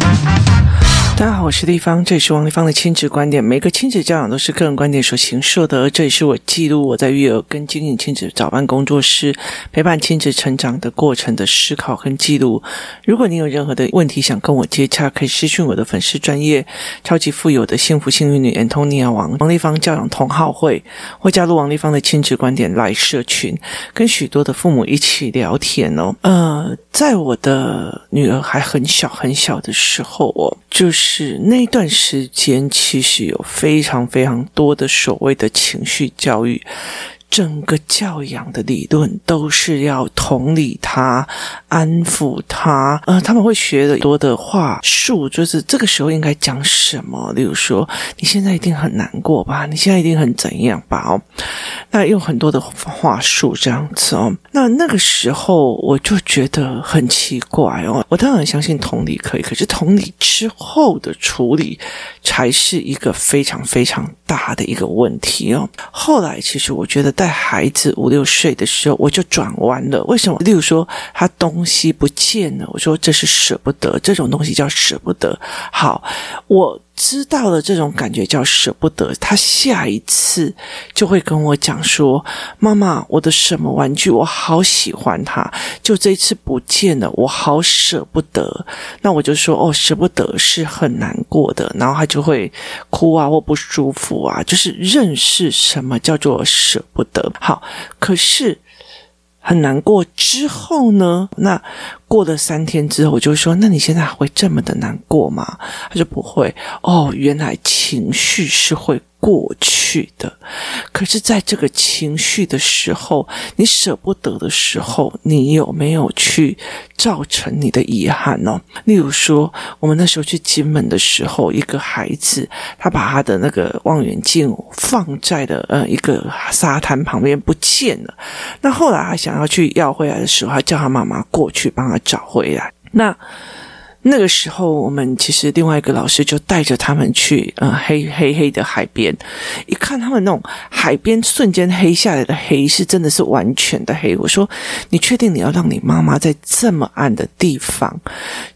Thank you. 大家好，我是丽芳，这里是王丽芳的亲子观点。每个亲子教养都是个人观点所形设的，这里是我记录我在育儿跟经营亲子早班工作室陪伴亲子成长的过程的思考跟记录。如果你有任何的问题想跟我接洽，可以私讯我的粉丝专业超级富有的幸福幸运女 Antonia 王王丽芳教养同好会，会加入王丽芳的亲子观点来社群，跟许多的父母一起聊天哦。呃，在我的女儿还很小很小的时候哦，就是。是那段时间，其实有非常非常多的所谓的情绪教育。整个教养的理论都是要同理他、安抚他，呃，他们会学的多的话术，就是这个时候应该讲什么？例如说，你现在一定很难过吧？你现在一定很怎样吧？哦，那用很多的话术这样子哦。那那个时候我就觉得很奇怪哦。我当然相信同理可以，可是同理之后的处理才是一个非常非常大的一个问题哦。后来其实我觉得在孩子五六岁的时候，我就转弯了。为什么？例如说，他东西不见了，我说这是舍不得，这种东西叫舍不得。好，我。知道了这种感觉叫舍不得，他下一次就会跟我讲说：“妈妈，我的什么玩具我好喜欢它，就这一次不见了，我好舍不得。”那我就说：“哦，舍不得是很难过的。”然后他就会哭啊或不舒服啊，就是认识什么叫做舍不得。好，可是。很难过之后呢？那过了三天之后，我就说：“那你现在还会这么的难过吗？”他说：“不会。”哦，原来情绪是会。过去的，可是在这个情绪的时候，你舍不得的时候，你有没有去造成你的遗憾呢？例如说，我们那时候去金门的时候，一个孩子他把他的那个望远镜放在了呃一个沙滩旁边不见了。那后来他想要去要回来的时候，他叫他妈妈过去帮他找回来。那那个时候，我们其实另外一个老师就带着他们去，呃，黑黑黑的海边，一看他们那种海边瞬间黑下来的黑，是真的是完全的黑。我说：“你确定你要让你妈妈在这么暗的地方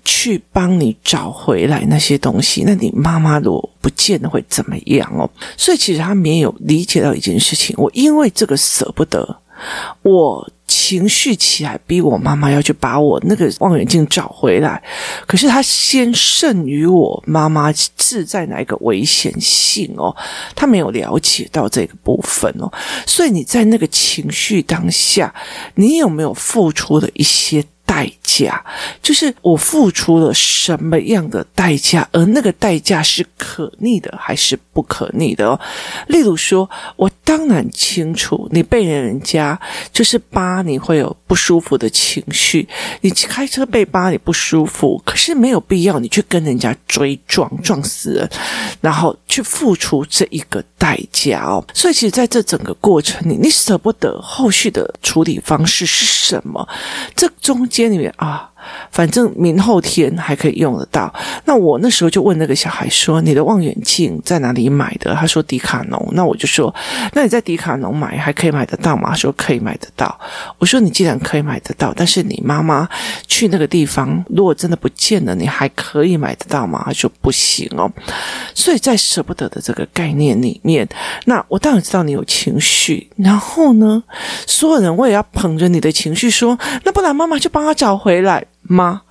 去帮你找回来那些东西？那你妈妈如果不见了会怎么样哦？”所以其实他没有理解到一件事情，我因为这个舍不得，我。情绪起来，逼我妈妈要去把我那个望远镜找回来。可是他先胜于我妈妈是在哪一个危险性哦，他没有了解到这个部分哦。所以你在那个情绪当下，你有没有付出了一些？代价就是我付出了什么样的代价，而那个代价是可逆的还是不可逆的哦？例如说，我当然清楚，你被人家就是扒，你会有不舒服的情绪。你开车被扒，你不舒服，可是没有必要你去跟人家追撞，撞死人，然后去付出这一个代价哦。所以，其实在这整个过程里，你舍不得后续的处理方式是什么？这中间。街里面啊。反正明后天还可以用得到。那我那时候就问那个小孩说：“你的望远镜在哪里买的？”他说：“迪卡侬。”那我就说：“那你在迪卡侬买还可以买得到吗？”他说：“可以买得到。”我说：“你既然可以买得到，但是你妈妈去那个地方，如果真的不见了，你还可以买得到吗？”他说：“不行哦。”所以在舍不得的这个概念里面，那我当然知道你有情绪。然后呢，所有人我也要捧着你的情绪说：“那不然妈妈就帮他找回来。”吗？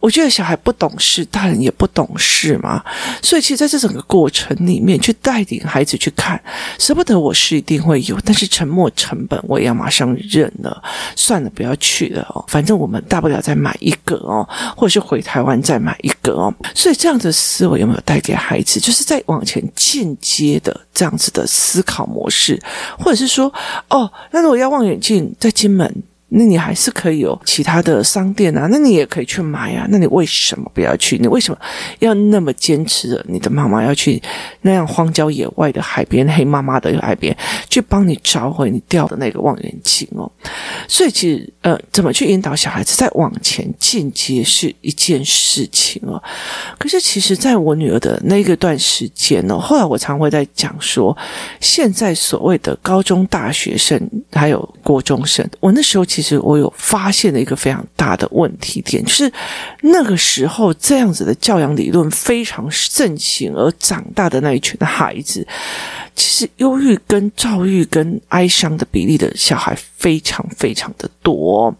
我觉得小孩不懂事，大人也不懂事嘛。所以，其实在这整个过程里面，去带领孩子去看，舍不得我是一定会有，但是沉没成本我也要马上认了。算了，不要去了哦，反正我们大不了再买一个哦，或者是回台湾再买一个哦。所以，这样的思维有没有带给孩子？就是在往前进阶的这样子的思考模式，或者是说，哦，那如果要望远镜在金门。那你还是可以有其他的商店啊，那你也可以去买啊。那你为什么不要去？你为什么要那么坚持着你的妈妈要去那样荒郊野外的海边，黑妈妈的海边去帮你找回你掉的那个望远镜哦？所以其实呃，怎么去引导小孩子再往前进阶是一件事情哦。可是其实在我女儿的那个段时间哦，后来我常会在讲说，现在所谓的高中大学生还有国中生，我那时候其实。其实我有发现了一个非常大的问题点，就是那个时候这样子的教养理论非常盛行而长大的那一群的孩子，其实忧郁跟躁郁跟哀伤的比例的小孩非常非常的多，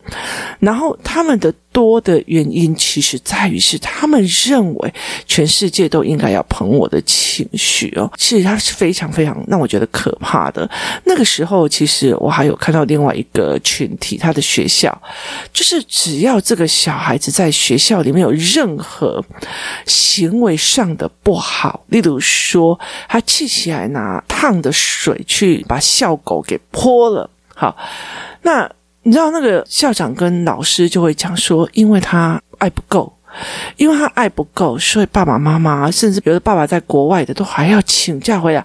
然后他们的。多的原因，其实在于是他们认为全世界都应该要捧我的情绪哦。其实他是非常非常让我觉得可怕的。那个时候，其实我还有看到另外一个群体，他的学校就是只要这个小孩子在学校里面有任何行为上的不好，例如说他气起来拿烫的水去把校狗给泼了，好，那。你知道那个校长跟老师就会讲说，因为他爱不够，因为他爱不够，所以爸爸妈妈甚至比如爸爸在国外的都还要请假回来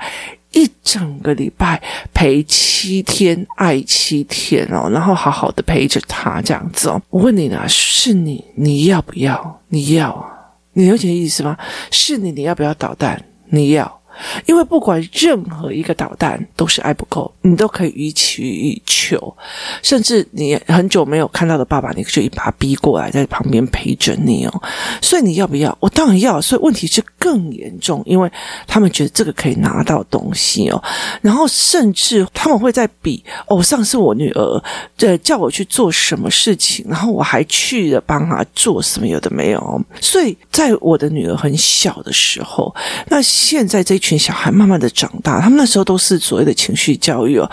一整个礼拜陪七天，爱七天哦，然后好好的陪着他这样子哦。我问你呢，是你，你要不要？你要啊？你了解意思吗？是你，你要不要捣蛋？你要。因为不管任何一个导弹都是爱不够，你都可以予取予求，甚至你很久没有看到的爸爸，你就一把逼过来在旁边陪着你哦。所以你要不要？我当然要。所以问题是更严重，因为他们觉得这个可以拿到东西哦，然后甚至他们会在比哦，上次我女儿呃叫我去做什么事情，然后我还去了帮她做什么，有的没有。所以在我的女儿很小的时候，那现在这群小孩慢慢的长大，他们那时候都是所谓的情绪教育哦。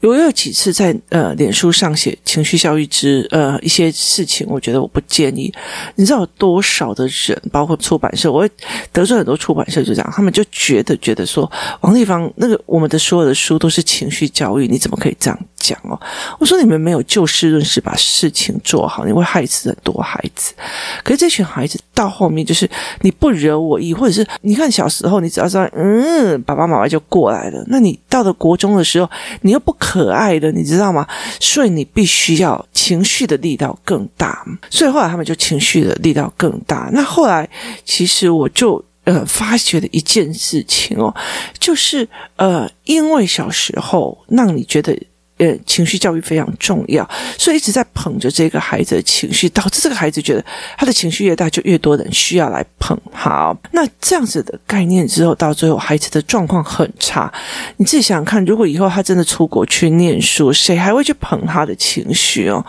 我有几次在呃脸书上写情绪教育之呃一些事情，我觉得我不建议。你知道有多少的人，包括出版社，我会得罪很多出版社，就这样，他们就觉得觉得说王丽芳那个我们的所有的书都是情绪教育，你怎么可以这样讲哦？我说你们没有就事论事把事情做好，你会害死很多孩子。可是这群孩子到后面就是你不惹我意，或者是你看小时候你只要说嗯，爸爸妈妈就过来了，那你到了国中的时候，你又不可。可爱的，你知道吗？所以你必须要情绪的力道更大。所以后来他们就情绪的力道更大。那后来其实我就呃发觉了一件事情哦，就是呃，因为小时候让你觉得。呃，情绪教育非常重要，所以一直在捧着这个孩子的情绪，导致这个孩子觉得他的情绪越大，就越多人需要来捧。好，那这样子的概念之后，到最后孩子的状况很差。你自己想想看，如果以后他真的出国去念书，谁还会去捧他的情绪哦？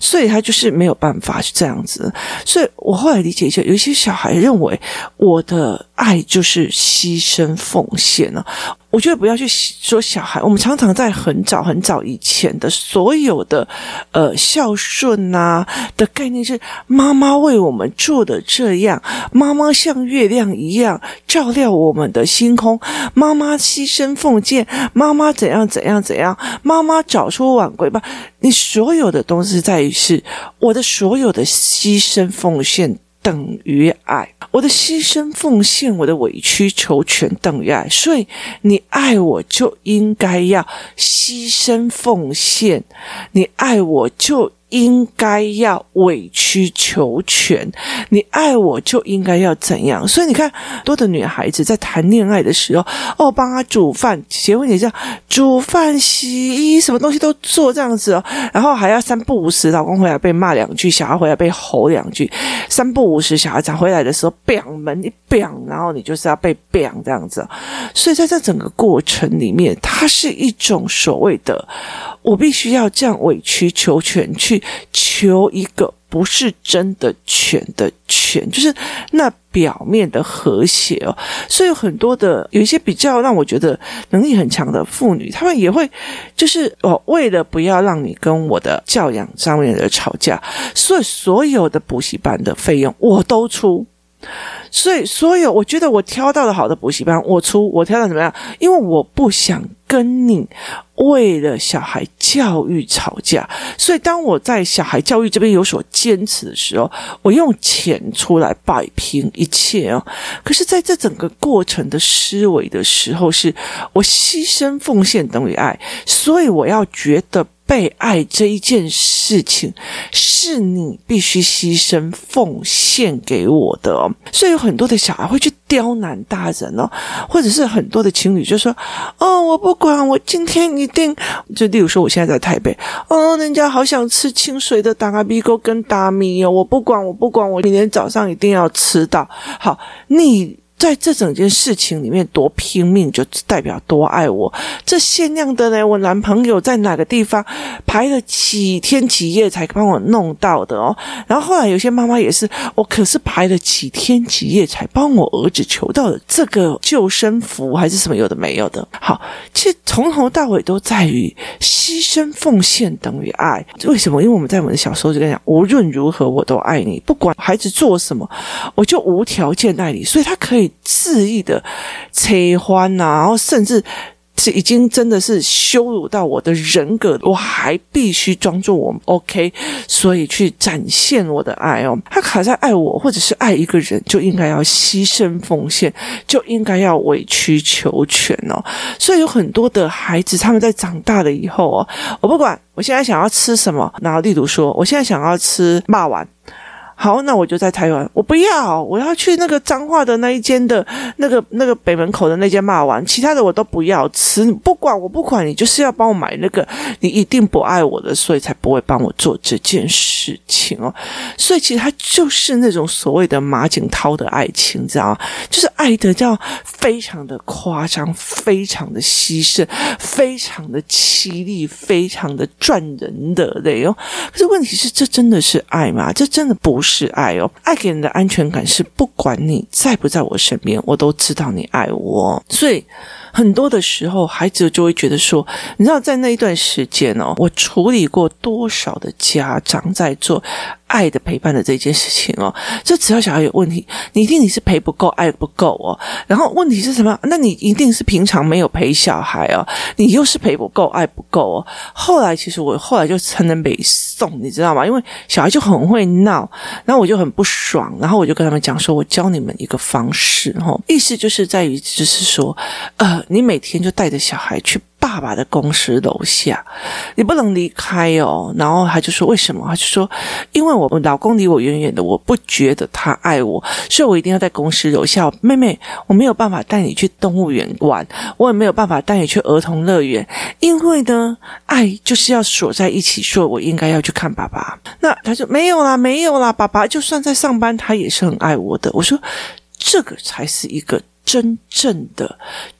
所以他就是没有办法是这样子。所以我后来理解一下，有一些小孩认为我的爱就是牺牲奉献呢。我觉得不要去说小孩，我们常常在很早很早以前的所有的呃孝顺呐、啊、的概念是妈妈为我们做的这样，妈妈像月亮一样照亮我们的星空，妈妈牺牲奉献，妈妈怎样怎样怎样，妈妈早出晚归吧。你所有的东西在于是我的所有的牺牲奉献。等于爱，我的牺牲奉献，我的委曲求全等于爱，所以你爱我就应该要牺牲奉献，你爱我就。应该要委曲求全，你爱我就应该要怎样？所以你看，多的女孩子在谈恋爱的时候，哦，帮她煮饭，结婚也这样，煮饭、洗衣，什么东西都做这样子哦，然后还要三不五时，老公回来被骂两句，小孩回来被吼两句，三不五时，小孩长回来的时候，bang 门一 bang，然后你就是要被 bang 这样子，所以在这整个过程里面，它是一种所谓的。我必须要这样委曲求全去求一个不是真的全的全，就是那表面的和谐哦。所以有很多的有一些比较让我觉得能力很强的妇女，她们也会就是哦，为了不要让你跟我的教养上面的吵架，所以所有的补习班的费用我都出。所以，所有我觉得我挑到的好的补习班，我出，我挑到怎么样？因为我不想跟你为了小孩教育吵架。所以，当我在小孩教育这边有所坚持的时候，我用钱出来摆平一切哦。可是，在这整个过程的思维的时候，是我牺牲奉献等于爱，所以我要觉得。被爱这一件事情，是你必须牺牲奉献给我的。所以有很多的小孩会去刁难大人哦，或者是很多的情侣就说：“哦，我不管，我今天一定……就例如说，我现在在台北，哦，人家好想吃清水的打咖米沟跟大米哦，我不管，我不管，我明天早上一定要吃到。好，你。”在这整件事情里面多拼命，就代表多爱我。这限量的呢，我男朋友在哪个地方排了几天几夜才帮我弄到的哦。然后后来有些妈妈也是，我可是排了几天几夜才帮我儿子求到的这个救生符还是什么有的没有的。好，其实从头到尾都在于牺牲奉献等于爱。为什么？因为我们在我们的小时候就跟讲，无论如何我都爱你，不管孩子做什么，我就无条件爱你。所以他可以。肆意的扯欢呐，然后甚至是已经真的是羞辱到我的人格，我还必须装作我 OK，所以去展现我的爱哦。他卡在爱我，或者是爱一个人，就应该要牺牲奉献，就应该要委曲求全哦。所以有很多的孩子，他们在长大了以后哦，我不管我现在想要吃什么，然后例如说，我现在想要吃霸王。好，那我就在台湾，我不要，我要去那个彰化的那一间的，那个那个北门口的那间骂完，其他的我都不要吃，不管我不管你，就是要帮我买那个，你一定不爱我的，所以才不会帮我做这件事情哦。所以其实他就是那种所谓的马景涛的爱情，你知道吗？就是爱的叫非常的夸张，非常的牺牲，非常的凄厉，非常的赚人的泪哦。可是问题是，这真的是爱吗？这真的不是。是爱哦，爱给人的安全感是不管你在不在我身边，我都知道你爱我。所以很多的时候，孩子就会觉得说，你知道，在那一段时间哦，我处理过多少的家长在做。爱的陪伴的这件事情哦，就只要小孩有问题，你一定你是陪不够，爱不够哦。然后问题是什么？那你一定是平常没有陪小孩哦，你又是陪不够，爱不够哦。后来其实我后来就成了北宋，你知道吗？因为小孩就很会闹，然后我就很不爽，然后我就跟他们讲说，我教你们一个方式哈，意思就是在于就是说，呃，你每天就带着小孩去。爸爸的公司楼下，你不能离开哦。然后他就说：“为什么？”他就说：“因为我老公离我远远的，我不觉得他爱我，所以我一定要在公司楼下。妹妹，我没有办法带你去动物园玩，我也没有办法带你去儿童乐园，因为呢，爱就是要锁在一起。说我应该要去看爸爸。那他说没有啦，没有啦，爸爸就算在上班，他也是很爱我的。我说，这个才是一个真正的。”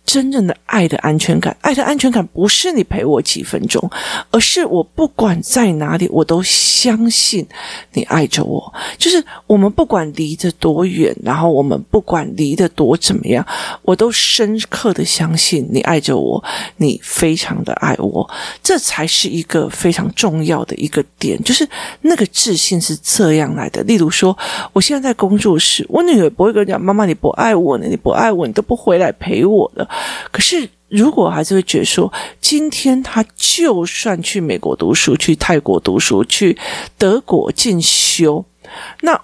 真正的爱的安全感，爱的安全感不是你陪我几分钟，而是我不管在哪里，我都相信你爱着我。就是我们不管离得多远，然后我们不管离得多怎么样，我都深刻的相信你爱着我，你非常的爱我。这才是一个非常重要的一个点，就是那个自信是这样来的。例如说，我现在在工作室，我女儿不会跟我讲：“妈妈，你不爱我呢，你不爱我，你都不回来陪我了。”可是，如果孩子会觉得说，今天他就算去美国读书、去泰国读书、去德国进修，那。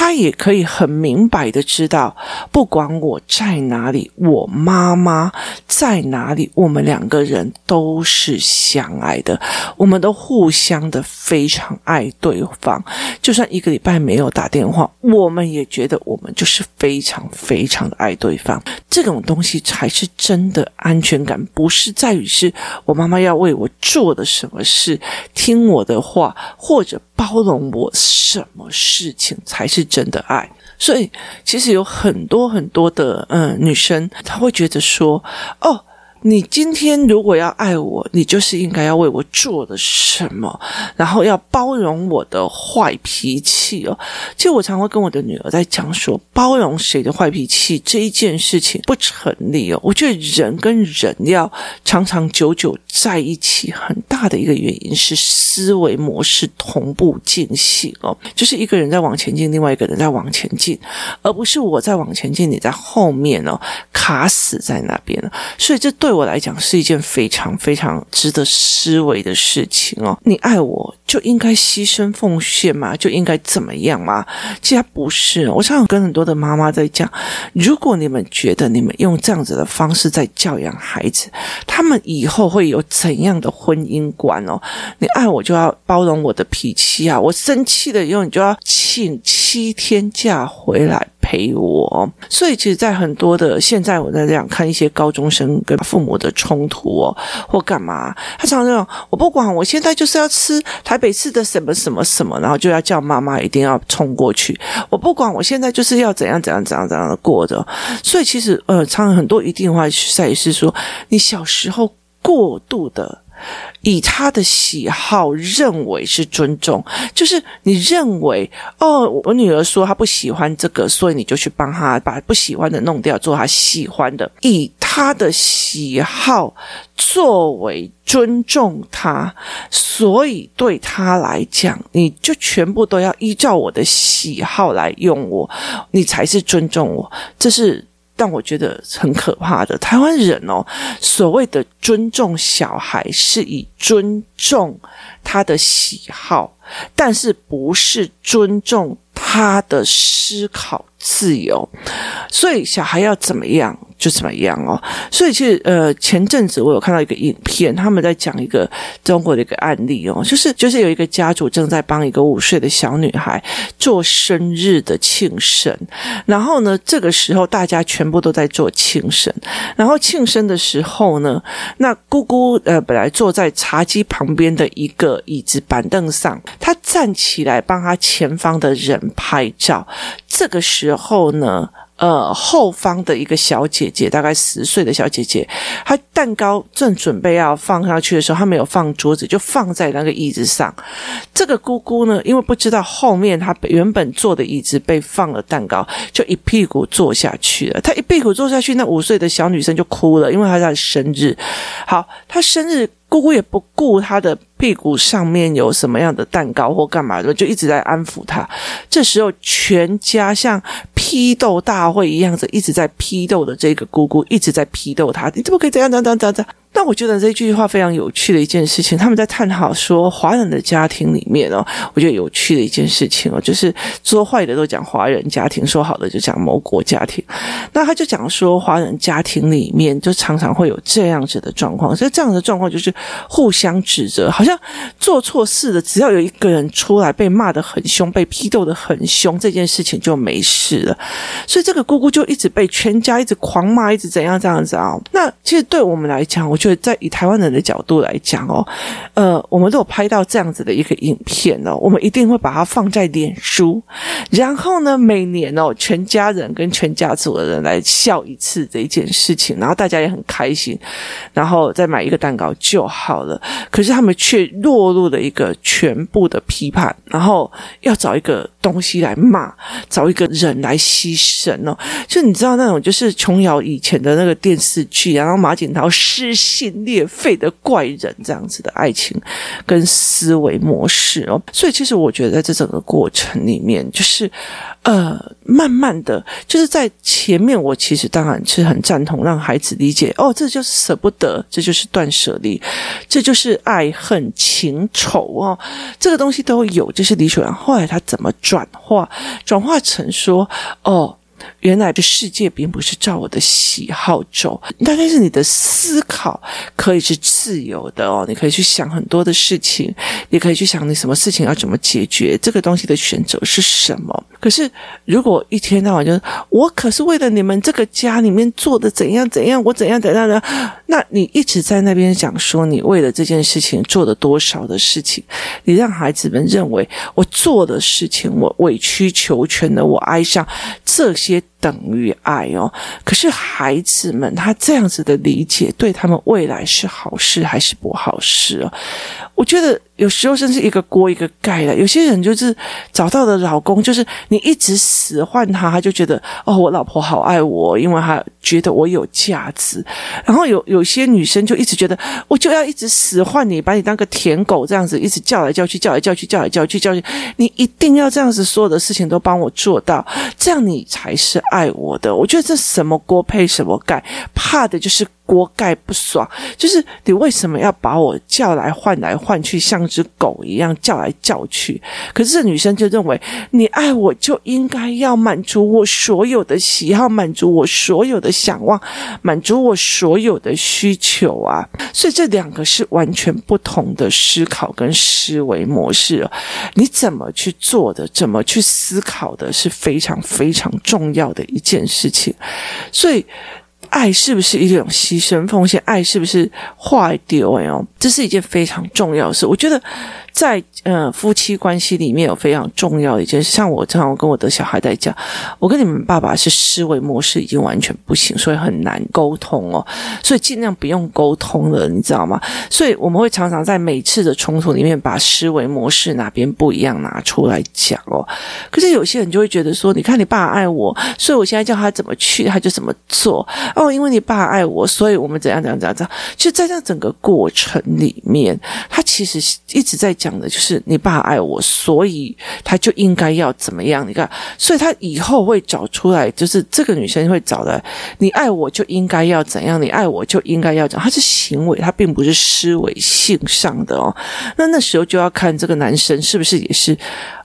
他也可以很明白的知道，不管我在哪里，我妈妈在哪里，我们两个人都是相爱的，我们都互相的非常爱对方。就算一个礼拜没有打电话，我们也觉得我们就是非常非常的爱对方。这种东西才是真的安全感，不是在于是我妈妈要为我做的什么事，听我的话，或者包容我什么事情才是真的爱，所以其实有很多很多的嗯女生，她会觉得说，哦。你今天如果要爱我，你就是应该要为我做的什么，然后要包容我的坏脾气哦。其实我常会跟我的女儿在讲说，包容谁的坏脾气这一件事情不成立哦。我觉得人跟人要长长久久在一起，很大的一个原因是思维模式同步进行哦，就是一个人在往前进，另外一个人在往前进，而不是我在往前进，你在后面哦卡死在那边了。所以这对。对我来讲是一件非常非常值得思维的事情哦。你爱我就应该牺牲奉献嘛，就应该怎么样嘛？其实不是。我常常跟很多的妈妈在讲，如果你们觉得你们用这样子的方式在教养孩子，他们以后会有怎样的婚姻观哦？你爱我就要包容我的脾气啊，我生气了以后你就要请七天假回来。陪我，所以其实，在很多的现在，我在这样看一些高中生跟父母的冲突哦，或干嘛，他常常这种，我不管，我现在就是要吃台北市的什么什么什么，然后就要叫妈妈一定要冲过去，我不管，我现在就是要怎样怎样怎样怎样的过的，所以其实呃，常常很多一定会在于是说，你小时候过度的。以他的喜好认为是尊重，就是你认为哦，我女儿说她不喜欢这个，所以你就去帮她把不喜欢的弄掉，做她喜欢的。以他的喜好作为尊重他，所以对他来讲，你就全部都要依照我的喜好来用我，你才是尊重我。这是。但我觉得很可怕的，台湾人哦，所谓的尊重小孩，是以尊重他的喜好，但是不是尊重他的思考自由，所以小孩要怎么样？就怎么样哦，所以其实呃，前阵子我有看到一个影片，他们在讲一个中国的一个案例哦，就是就是有一个家族正在帮一个五岁的小女孩做生日的庆生，然后呢，这个时候大家全部都在做庆生，然后庆生的时候呢，那姑姑呃本来坐在茶几旁边的一个椅子板凳上，她站起来帮她前方的人拍照，这个时候呢。呃，后方的一个小姐姐，大概十岁的小姐姐，她蛋糕正准备要放下去的时候，她没有放桌子，就放在那个椅子上。这个姑姑呢，因为不知道后面她原本坐的椅子被放了蛋糕，就一屁股坐下去了。她一屁股坐下去，那五岁的小女生就哭了，因为她在生日。好，她生日。姑姑也不顾她的屁股上面有什么样的蛋糕或干嘛的，就一直在安抚她。这时候，全家像批斗大会一样子，一直在批斗的这个姑姑一直在批斗她。你怎么可以这样？这样？这样？这样？那？我觉得这句话非常有趣的一件事情，他们在探讨说华人的家庭里面哦，我觉得有趣的一件事情哦，就是说坏的都讲华人家庭，说好的就讲某国家庭。那他就讲说华人家庭里面就常常会有这样子的状况，所以这样的状况就是互相指责，好像做错事的，只要有一个人出来被骂得很凶，被批斗得很凶，这件事情就没事了。所以这个姑姑就一直被全家一直狂骂，一直怎样这样子啊？那其实对我们来讲，我觉得。在以台湾人的角度来讲哦，呃，我们都有拍到这样子的一个影片哦，我们一定会把它放在脸书，然后呢，每年哦，全家人跟全家族的人来笑一次这一件事情，然后大家也很开心，然后再买一个蛋糕就好了。可是他们却落入了一个全部的批判，然后要找一个东西来骂，找一个人来牺牲哦。就你知道那种，就是琼瑶以前的那个电视剧，然后马景涛失心裂肺的怪人这样子的爱情跟思维模式哦。所以其实我觉得在这整个过程里面，就是呃，慢慢的就是在前面，我其实当然是很赞同让孩子理解哦，这就是舍不得，这就是断舍离，这就是爱恨情仇哦，这个东西都有，就是李雪然后来他怎么转化，转化成说哦。原来这世界并不是照我的喜好走，大概是你的思考可以是自由的哦，你可以去想很多的事情，也可以去想你什么事情要怎么解决，这个东西的选择是什么。可是如果一天到晚就是我可是为了你们这个家里面做的怎样怎样，我怎样怎样的，那你一直在那边讲说你为了这件事情做了多少的事情，你让孩子们认为我做的事情，我委曲求全的，我哀伤这些。等于爱哦，可是孩子们他这样子的理解，对他们未来是好事还是不好事哦？我觉得。有时候甚至一个锅一个盖的，有些人就是找到的老公，就是你一直使唤他，他就觉得哦，我老婆好爱我，因为他觉得我有价值。然后有 有些女生就一直觉得，我就要一直使唤你，把你当个舔狗这样子，一直叫来叫去，叫来叫去，叫来叫去，叫去，你一定要这样子，所有的事情都帮我做到，这样你才是爱我的。我觉得这什么锅配什么盖，怕的就是锅盖不爽，就是你为什么要把我叫来换来换去，像只狗一样叫来叫去？可是这女生就认为，你爱我就应该要满足我所有的喜好，满足我所有的想望，满足我所有的需求啊！所以这两个是完全不同的思考跟思维模式。你怎么去做的，怎么去思考的，是非常非常重要的一件事情。所以。爱是不是一种牺牲奉献？爱是不是坏丢？哎呦，这是一件非常重要的事。我觉得。在呃夫妻关系里面有非常重要的一件事，像我常常跟我的小孩在讲，我跟你们爸爸是思维模式已经完全不行，所以很难沟通哦，所以尽量不用沟通了，你知道吗？所以我们会常常在每次的冲突里面把思维模式哪边不一样拿出来讲哦。可是有些人就会觉得说，你看你爸爱我，所以我现在叫他怎么去他就怎么做哦，因为你爸爱我，所以我们怎样怎样怎样怎样。就在这整个过程里面，他其实一直在。讲的就是你爸爱我，所以他就应该要怎么样？你看，所以他以后会找出来，就是这个女生会找的。你爱我就应该要怎样？你爱我就应该要怎样？他是行为，他并不是思维性上的哦。那那时候就要看这个男生是不是也是。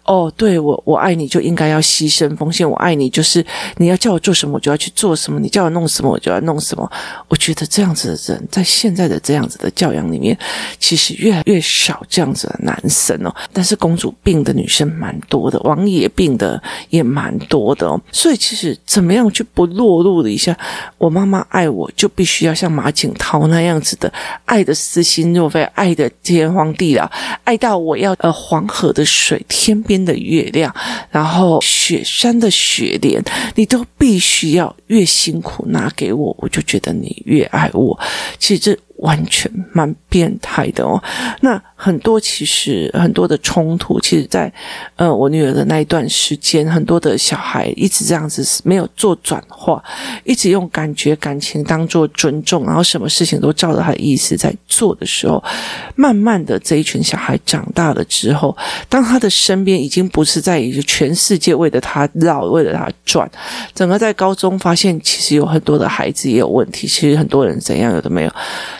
哦，对，我我爱你就应该要牺牲奉献，我爱你就是你要叫我做什么我就要去做什么，你叫我弄什么我就要弄什么。我觉得这样子的人在现在的这样子的教养里面，其实越来越少这样子的男生哦。但是公主病的女生蛮多的，王爷病的也蛮多的哦。所以其实怎么样去不落入了一下，我妈妈爱我就必须要像马景涛那样子的爱的撕心裂肺，爱的天荒地老，爱到我要呃黄河的水天边的月亮，然后雪山的雪莲，你都必须要越辛苦拿给我，我就觉得你越爱我。其实完全蛮变态的哦。那。很多其实很多的冲突，其实在呃我女儿的那一段时间，很多的小孩一直这样子没有做转化，一直用感觉感情当做尊重，然后什么事情都照着他的意思在做的时候，慢慢的这一群小孩长大了之后，当他的身边已经不是在一个全世界为了他绕，为了他转，整个在高中发现其实有很多的孩子也有问题，其实很多人怎样有的没有，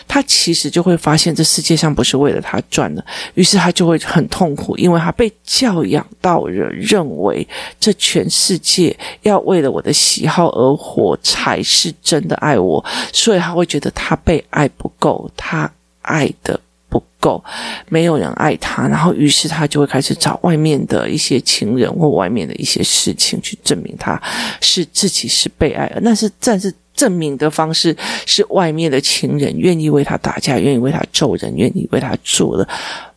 他其实就会发现这世界上不是为了他转。于是他就会很痛苦，因为他被教养到了认为这全世界要为了我的喜好而活才是真的爱我，所以他会觉得他被爱不够，他爱的不够，没有人爱他，然后于是他就会开始找外面的一些情人或外面的一些事情去证明他是自己是被爱的，那是但是。证明的方式是外面的情人愿意为他打架，愿意为他揍人，愿意为他做的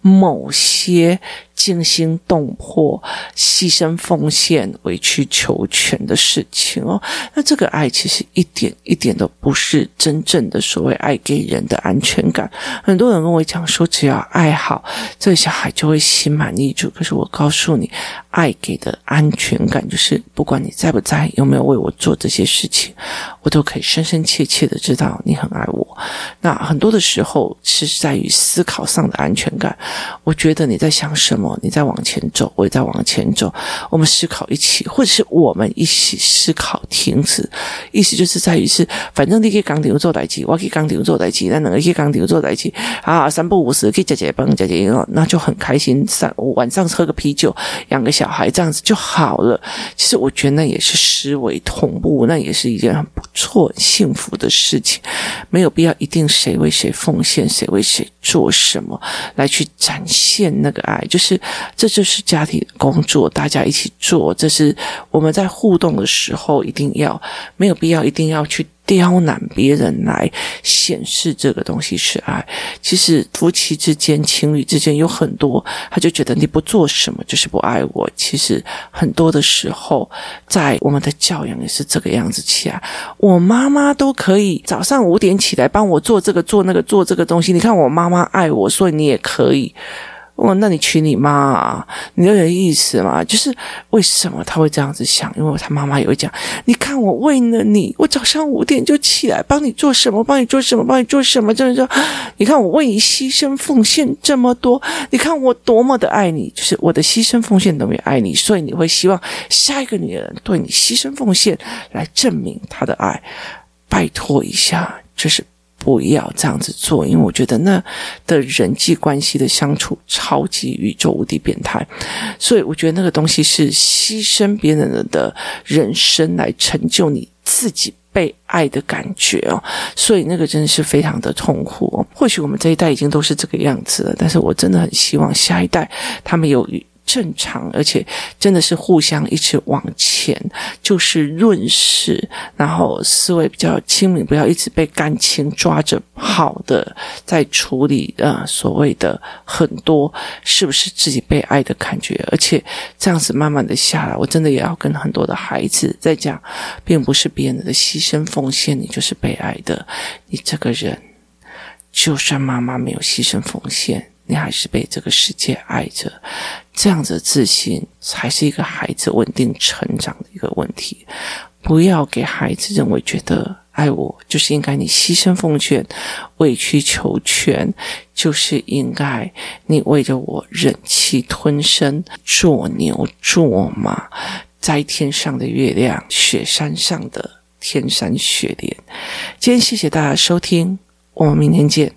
某些。惊心动魄、牺牲奉献、委曲求全的事情哦，那这个爱其实一点一点都不是真正的所谓爱给人的安全感。很多人跟我讲说，只要爱好，这个小孩就会心满意足。可是我告诉你，爱给的安全感就是，不管你在不在，有没有为我做这些事情，我都可以深深切切的知道你很爱我。那很多的时候是在于思考上的安全感。我觉得你在想什么？你在往前走，我也在往前走。我们思考一起，或者是我们一起思考停止。意思就是在于是，反正你可以钢铁做代志，我可以钢铁做代志，那两个可以钢铁做代志啊，三不五时可以姐姐帮姐姐，那就很开心。三晚上喝个啤酒，养个小孩，这样子就好了。其实我觉得那也是思维同步，那也是一件很错、幸福的事情。没有必要一定谁为谁奉献，谁为谁做什么来去展现那个爱，就是。这就是家庭工作，大家一起做。这是我们在互动的时候，一定要没有必要，一定要去刁难别人来显示这个东西是爱。其实夫妻之间、情侣之间有很多，他就觉得你不做什么就是不爱我。其实很多的时候，在我们的教养也是这个样子起来。我妈妈都可以早上五点起来帮我做这个、做那个、做这个东西。你看我妈妈爱我，所以你也可以。哦，那你娶你妈啊？你有点意思嘛？就是为什么他会这样子想？因为他妈妈也会讲，你看我为了你，我早上五点就起来帮你做什么，帮你做什么，帮你做什么，就是说，你看我为你牺牲奉献这么多，你看我多么的爱你，就是我的牺牲奉献等于爱你，所以你会希望下一个女人对你牺牲奉献来证明她的爱。拜托一下，这是。不要这样子做，因为我觉得那的人际关系的相处超级宇宙无敌变态，所以我觉得那个东西是牺牲别人的人生来成就你自己被爱的感觉哦，所以那个真的是非常的痛苦哦。或许我们这一代已经都是这个样子了，但是我真的很希望下一代他们有。正常，而且真的是互相一直往前，就是论事，然后思维比较清明，不要一直被感情抓着跑的，在处理呃所谓的很多是不是自己被爱的感觉，而且这样子慢慢的下来，我真的也要跟很多的孩子在讲，并不是别人的牺牲奉献，你就是被爱的，你这个人，就算妈妈没有牺牲奉献。你还是被这个世界爱着，这样子自信才是一个孩子稳定成长的一个问题。不要给孩子认为觉得爱我就是应该你牺牲奉献、委曲求全，就是应该你为着我忍气吞声、做牛做马，摘天上的月亮、雪山上的天山雪莲。今天谢谢大家收听，我们明天见。